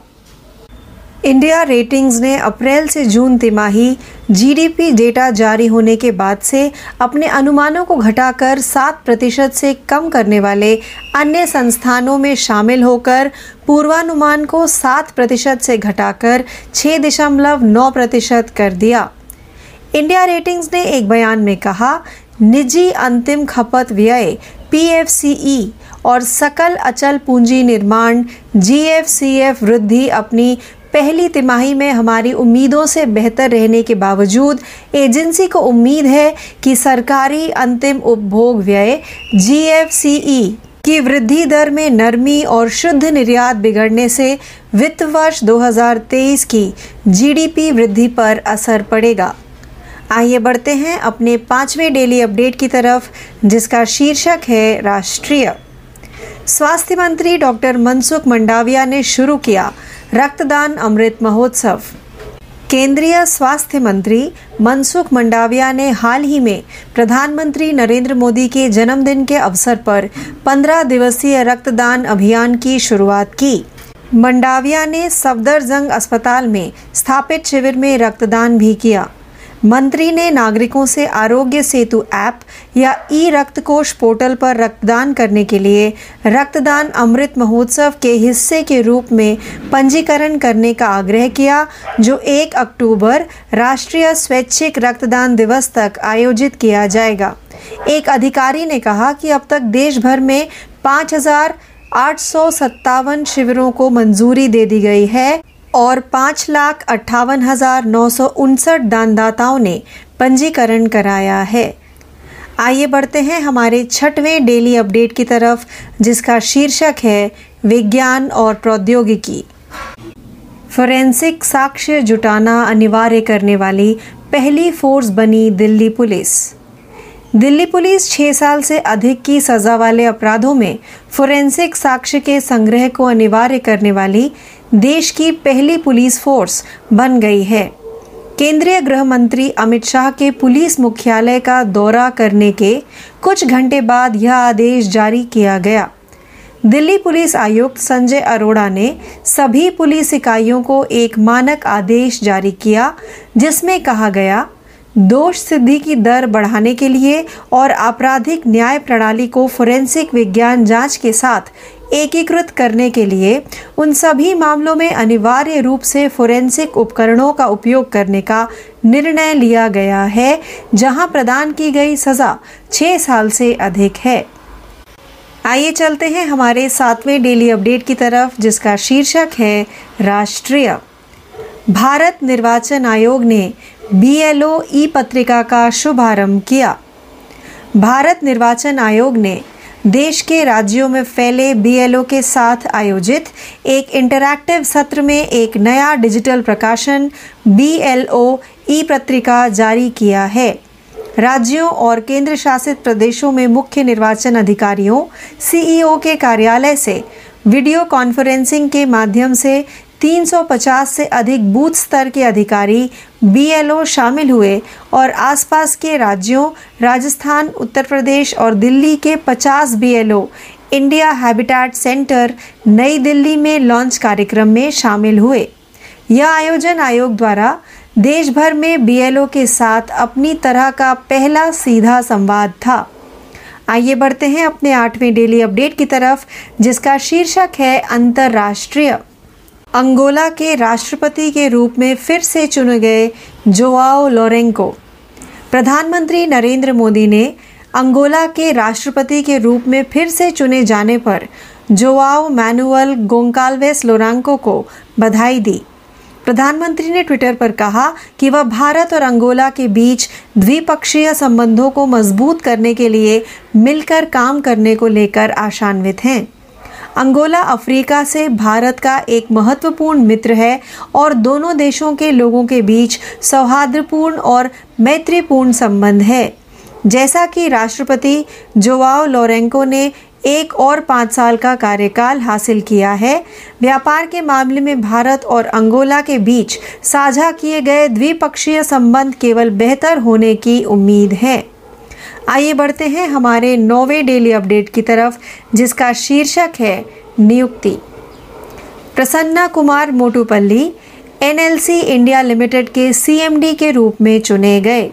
इंडिया रेटिंग्स ने अप्रैल से जून तिमाही जीडीपी डेटा जारी होने के बाद से अपने अनुमानों को घटाकर सात प्रतिशत से कम करने वाले अन्य संस्थानों में शामिल होकर पूर्वानुमान को सात प्रतिशत से घटाकर छः दशमलव नौ प्रतिशत कर दिया। इंडिया रेटिंग्स ने एक बयान में कहा, निजी अंतिम खपत व्यय पी और सकल अचल पूंजी निर्माण, जीएफसीएफ वृद्धि अपनी पहली तिमाही में हमारी उम्मीदों से बेहतर रहने के बावजूद एजेंसी को उम्मीद है कि सरकारी अंतिम उपभोग व्यय जी की वृद्धि दर में नरमी और शुद्ध निर्यात बिगड़ने से वित्त वर्ष 2023 की जीडीपी वृद्धि पर असर पड़ेगा। आइए बढ़ते हैं अपने पाँचवें डेली अपडेट की तरफ़, जिसका शीर्षक है राष्ट्रीय। स्वास्थ्य मंत्री डॉक्टर मनसुख मंडाविया ने शुरू किया रक्तदान अमृत महोत्सव। केंद्रीय स्वास्थ्य मंत्री मनसुख मंडाविया ने हाल ही में प्रधानमंत्री नरेंद्र मोदी के जन्मदिन के अवसर पर 15 दिवसीय रक्तदान अभियान की शुरुआत की। मंडाविया ने सफदरजंग अस्पताल में स्थापित शिविर में रक्तदान भी किया। मंत्री ने नागरिकों से आरोग्य सेतु ऐप या ई रक्त कोष पोर्टल पर रक्तदान करने के लिए रक्तदान अमृत महोत्सव के हिस्से के रूप में पंजीकरण करने का आग्रह किया, जो 1 अक्टूबर राष्ट्रीय स्वैच्छिक रक्तदान दिवस तक आयोजित किया जाएगा। एक अधिकारी ने कहा कि अब तक देश भर में पाँच हज़ार आठ सौ सत्तावन शिविरों को मंजूरी दे दी गई है। और पाँच लाख अट्ठावन हज़ार नौ सौ उनसठ दानदाताओं ने पंजीकरण कराया है। आइए बढ़ते हैं हमारे छठवें डेली अपडेट की तरफ़, जिसका शीर्षक है विज्ञान और प्रौद्योगिकी। फोरेंसिक साक्ष्य जुटाना अनिवार्य करने वाली पहली फोर्स बनी दिल्ली पुलिस। दिल्ली पुलिस छः साल से अधिक की सजा वाले अपराधों में फोरेंसिक साक्ष्य के संग्रह को अनिवार्य करने वाली देश की पहली पुलिस फोर्स बन गई है। केंद्रीय गृह मंत्री अमित शाह के पुलिस मुख्यालय का दौरा करने के कुछ घंटे बाद यह आदेश जारी किया गया। दिल्ली पुलिस आयुक्त संजय अरोड़ा ने सभी पुलिस इकाइयों को एक मानक आदेश जारी किया, जिसमें कहा गया, दोष सिद्धि की दर बढ़ाने के लिए और आपराधिक न्याय प्रणाली को फोरेंसिक विज्ञान जाँच के साथ एकीकृत करने के लिए उन सभी मामलों में अनिवार्य रूप से फोरेंसिक उपकरणों का उपयोग करने का निर्णय लिया गया है, जहाँ प्रदान की गई सजा छह साल से अधिक है। आइए चलते हैं हमारे सातवें डेली अपडेट की तरफ़, जिसका शीर्षक है राष्ट्रीय। भारत निर्वाचन आयोग ने बीएलओ ई पत्रिका का शुभारंभ किया। भारत निर्वाचन आयोग ने देश के राज्यों में फैले बीएलओ के साथ आयोजित एक इंटरैक्टिव सत्र में एक नया डिजिटल प्रकाशन बीएलओ ई पत्रिका जारी किया है। राज्यों और केंद्र शासित प्रदेशों में मुख्य निर्वाचन अधिकारियों सीईओ के कार्यालय से वीडियो कॉन्फ्रेंसिंग के माध्यम से 350 से अधिक बूथ स्तर के अधिकारी बीएलओ शामिल हुए और आसपास के राज्यों, राजस्थान, उत्तर प्रदेश और दिल्ली के 50 बीएलओ इंडिया हैबिटेट सेंटर नई दिल्ली में लॉन्च कार्यक्रम में शामिल हुए। यह आयोजन आयोग द्वारा देश भर में बीएलओ के साथ अपनी तरह का पहला सीधा संवाद था। आइए बढ़ते हैं अपने आठवें डेली अपडेट की तरफ़, जिसका शीर्षक है अंतर्राष्ट्रीय। अंगोला के राष्ट्रपति के रूप में फिर से चुने गए जोआओ लोरेंको। प्रधानमंत्री नरेंद्र मोदी ने अंगोला के राष्ट्रपति के रूप में फिर से चुने जाने पर जोआओ मैनुअल गोंकाल्वेस लोरांको को बधाई दी। प्रधानमंत्री ने ट्विटर पर कहा कि वह भारत और अंगोला के बीच द्विपक्षीय संबंधों को मज़बूत करने के लिए मिलकर काम करने को लेकर आशान्वित हैं। अंगोला अफ्रीका से भारत का एक महत्वपूर्ण मित्र है और दोनों देशों के लोगों के बीच सौहार्दपूर्ण और मैत्रीपूर्ण संबंध है। जैसा कि राष्ट्रपति जोवाओ लोरेंको ने एक और पाँच साल का कार्यकाल हासिल किया है, व्यापार के मामले में भारत और अंगोला के बीच साझा किए गए द्विपक्षीय संबंध केवल बेहतर होने की उम्मीद है। आइए बढ़ते हैं हमारे नौवे डेली अपडेट की तरफ़, जिसका शीर्षक है नियुक्ति। Prasanna Kumar Motupalli, NLC India limited के सीएमडी के रूप में चुने गए।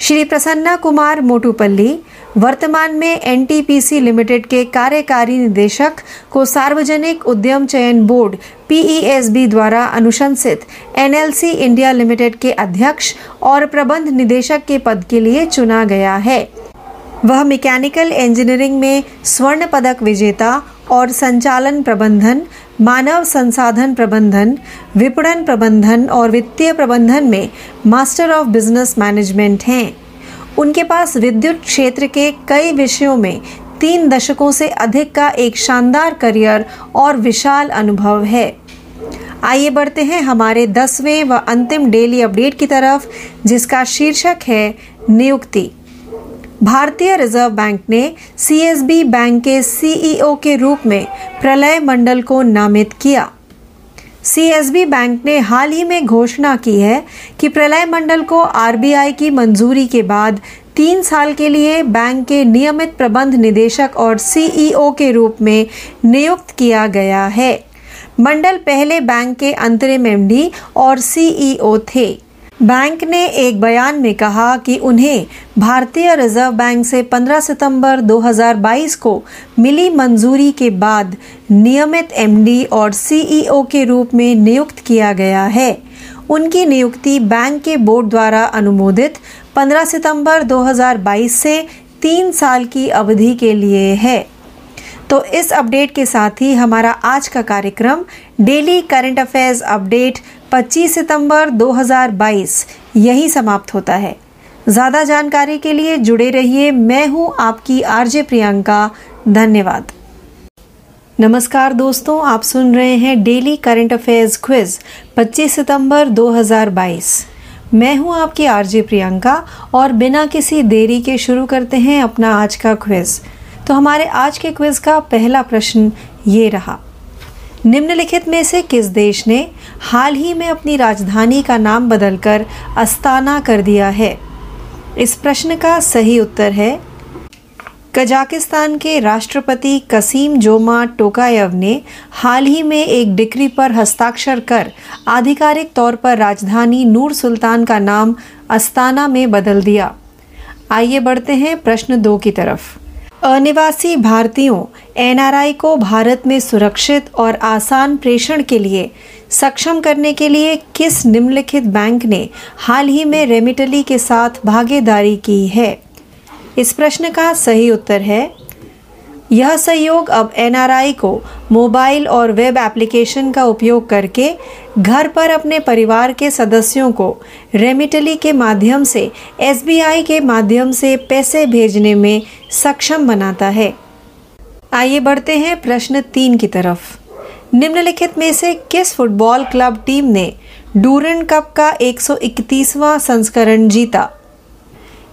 श्री प्रसन्ना कुमार मोटूपल्ली वर्तमान में एनटीपीसी लिमिटेड के कार्यकारी निदेशक को सार्वजनिक उद्यम चयन बोर्ड पीईएसबी द्वारा अनुशंसित एनएलसी इंडिया लिमिटेड के अध्यक्ष और प्रबंध निदेशक के पद के लिए चुना गया है। वह मैकेनिकल इंजीनियरिंग में स्वर्ण पदक विजेता और संचालन प्रबंधन, मानव संसाधन प्रबंधन, विपणन प्रबंधन और वित्तीय प्रबंधन में मास्टर ऑफ़ बिज़नेस मैनेजमेंट हैं। उनके पास विद्युत क्षेत्र के कई विषयों में तीन दशकों से अधिक का एक शानदार करियर और विशाल अनुभव है। आइए बढ़ते हैं हमारे दसवें व अंतिम डेली अपडेट की तरफ़, जिसका शीर्षक है नियुक्ति। भारतीय रिज़र्व बैंक ने सीएसबी बैंक के सीईओ के रूप में प्रलय मंडल को नामित किया। सीएसबी बैंक ने हाल ही में घोषणा की है कि प्रलय मंडल को आरबीआई की मंजूरी के बाद तीन साल के लिए बैंक के नियमित प्रबंध निदेशक और सीईओ के रूप में नियुक्त किया गया है। मंडल पहले बैंक के अंतरिम एमडी और सीईओ थे। बैंक ने एक बयान में कहा कि उन्हें भारतीय रिज़र्व बैंक से 15 सितंबर 2022 को मिली मंजूरी के बाद नियमित एमडी और सीईओ के रूप में नियुक्त किया गया है। उनकी नियुक्ति बैंक के बोर्ड द्वारा अनुमोदित 15 सितंबर 2022 से तीन साल की अवधि के लिए है। तो इस अपडेट के साथ ही हमारा आज का कार्यक्रम डेली करंट अफेयर्स अपडेट 25 सितंबर 2022 यही समाप्त होता है। ज़्यादा जानकारी के लिए जुड़े रहिए। मैं हूँ आपकी आरजे प्रियंका। धन्यवाद। नमस्कार दोस्तों, आप सुन रहे हैं डेली करंट अफेयर्स क्विज 25 सितंबर 2022 मैं हूँ आपकी आरजे प्रियंका और बिना किसी देरी के शुरू करते हैं अपना आज का क्विज। तो हमारे आज के क्विज का पहला प्रश्न ये रहा। निम्नलिखित में से किस देश ने हाल ही में अपनी राजधानी का नाम बदलकर अस्ताना कर दिया है। इस प्रश्न का सही उत्तर है, कजाकिस्तान के राष्ट्रपति कसीम जोमा टोकायव ने हाल ही में एक डिक्री पर हस्ताक्षर कर आधिकारिक तौर पर राजधानी नूर सुल्तान का नाम अस्ताना में बदल दिया। आइए बढ़ते हैं प्रश्न दो की तरफ़। अनिवासी भारतीयों एनआरआई को भारत में सुरक्षित और आसान प्रेषण के लिए सक्षम करने के लिए किस निम्नलिखित बैंक ने हाल ही में रेमिटली के साथ भागीदारी की है? इस प्रश्न का सही उत्तर है यह सहयोग अब एनआरआई को मोबाइल और वेब एप्लीकेशन का उपयोग करके घर पर अपने परिवार के सदस्यों को रेमिटली के माध्यम से एसबीआई के माध्यम से पैसे भेजने में सक्षम बनाता है। आइए बढ़ते हैं प्रश्न तीन की तरफ़। निम्नलिखित में से किस फुटबॉल क्लब टीम ने डूरन कप का 131वां संस्करण जीता?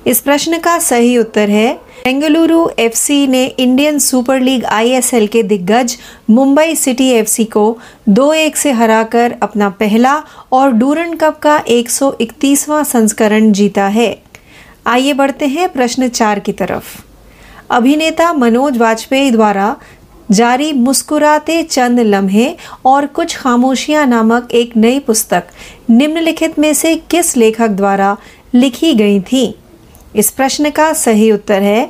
इस प्रश्न का सही उत्तर है बेंगलुरु एफसी ने इंडियन सुपर लीग आईएसएल के दिग्गज मुंबई सिटी एफसी को 2-1 से हराकर अपना पहला और डूरन कप का 131वां संस्करण जीता है। आइए बढ़ते हैं प्रश्न चार की तरफ़। अभिनेता मनोज वाजपेयी द्वारा जारी मुस्कुराते चंद लम्हे और कुछ खामोशियाँ नामक एक नई पुस्तक निम्नलिखित में से किस लेखक द्वारा लिखी गई थी? इस प्रश्न का सही उत्तर है।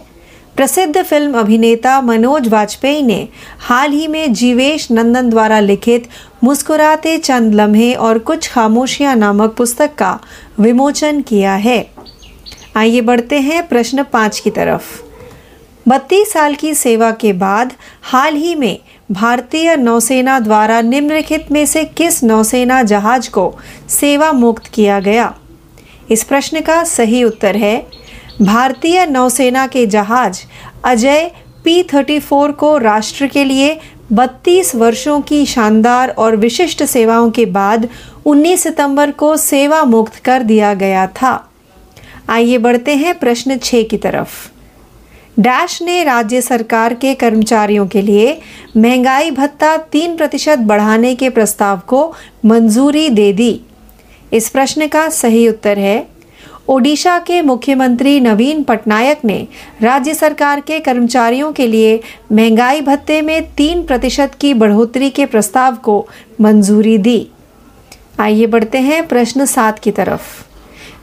प्रसिद्ध फ़िल्म अभिनेता मनोज वाजपेयी ने हाल ही में जीवेश नंदन द्वारा लिखित मुस्कुराते चंद लम्हे और कुछ खामोशियाँ नामक पुस्तक का विमोचन किया है। आइए बढ़ते हैं प्रश्न पाँच की तरफ़। बत्तीस साल की सेवा के बाद हाल ही में भारतीय नौसेना द्वारा निम्नलिखित में से किस नौसेना जहाज़ को सेवा मुक्त किया गया? इस प्रश्न का सही उत्तर है भारतीय नौसेना के जहाज़ अजय पी थर्टी फोर को राष्ट्र के लिए 32 वर्षों की शानदार और विशिष्ट सेवाओं के बाद 19 सितंबर को सेवा मुक्त कर दिया गया था। आइए बढ़ते हैं प्रश्न छः की तरफ़। डैश ने राज्य सरकार के कर्मचारियों के लिए महँगाई भत्ता तीन प्रतिशत बढ़ाने के प्रस्ताव को मंजूरी दे दी। इस प्रश्न का सही उत्तर है ओडिशा के मुख्यमंत्री नवीन पटनायक ने राज्य सरकार के कर्मचारियों के लिए महँगाई भत्ते में तीन प्रतिशत की बढ़ोतरी के प्रस्ताव को मंजूरी दी। आइए बढ़ते हैं प्रश्न सात की तरफ़।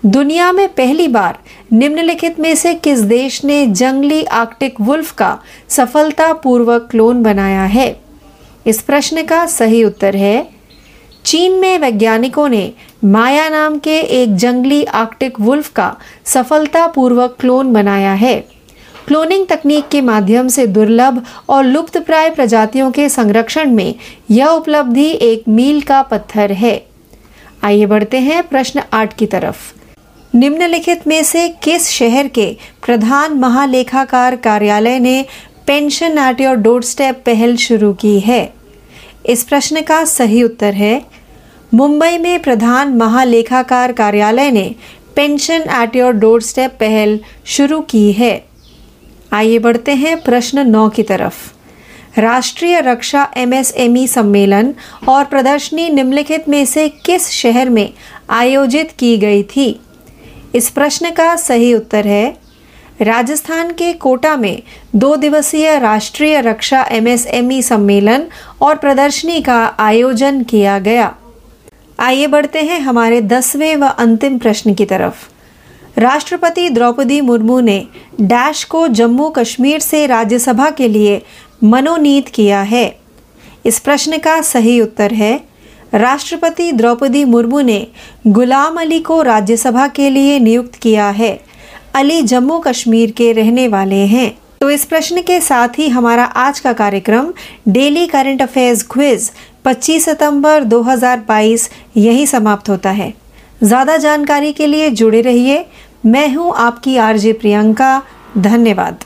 दुनिया में पहली बार निम्नलिखित में से किस देश ने जंगली आर्कटिक वुल्फ का सफलतापूर्वक क्लोन बनाया है? इस प्रश्न का सही उत्तर है चीन में वैज्ञानिकों ने माया नाम के एक जंगली आर्कटिक वुल्फ का सफलतापूर्वक क्लोन बनाया है। क्लोनिंग तकनीक के माध्यम से दुर्लभ और लुप्तप्राय प्रजातियों के संरक्षण में यह उपलब्धि एक मील का पत्थर है। आइए बढ़ते हैं प्रश्न आठ की तरफ़। निम्नलिखित में से किस शहर के प्रधान महालेखाकार कार्यालय ने pension at your doorstep पहल शुरू की है? इस प्रश्न का सही उत्तर है मुंबई में प्रधान महालेखाकार कार्यालय ने pension at your doorstep पहल शुरू की है। आइए बढ़ते हैं प्रश्न नौ की तरफ़। राष्ट्रीय रक्षा एमएसएमई सम्मेलन और प्रदर्शनी निम्नलिखित में से किस शहर में आयोजित की गई थी? इस प्रश्न का सही उत्तर है, राजस्थान के कोटा में दो दिवसीय राष्ट्रीय रक्षा एमएसएमई सम्मेलन और प्रदर्शनी का आयोजन किया गया। आइए बढ़ते हैं हमारे दसवें व अंतिम प्रश्न की तरफ़। राष्ट्रपति द्रौपदी मुर्मू ने डैश को जम्मू कश्मीर से राज्यसभा के लिए मनोनीत किया है। इस प्रश्न का सही उत्तर है, राष्ट्रपति द्रौपदी मुर्मू ने गुलाम अली को राज्यसभा के लिए नियुक्त किया है। अली जम्मू कश्मीर के रहने वाले हैं। तो इस प्रश्न के साथ ही हमारा आज का कार्यक्रम डेली करंट अफेयर्स क्विज 25 सितंबर 2022 यही समाप्त होता है। ज़्यादा जानकारी के लिए जुड़े रहिए। मैं हूँ आपकी आरजे प्रियंका। धन्यवाद।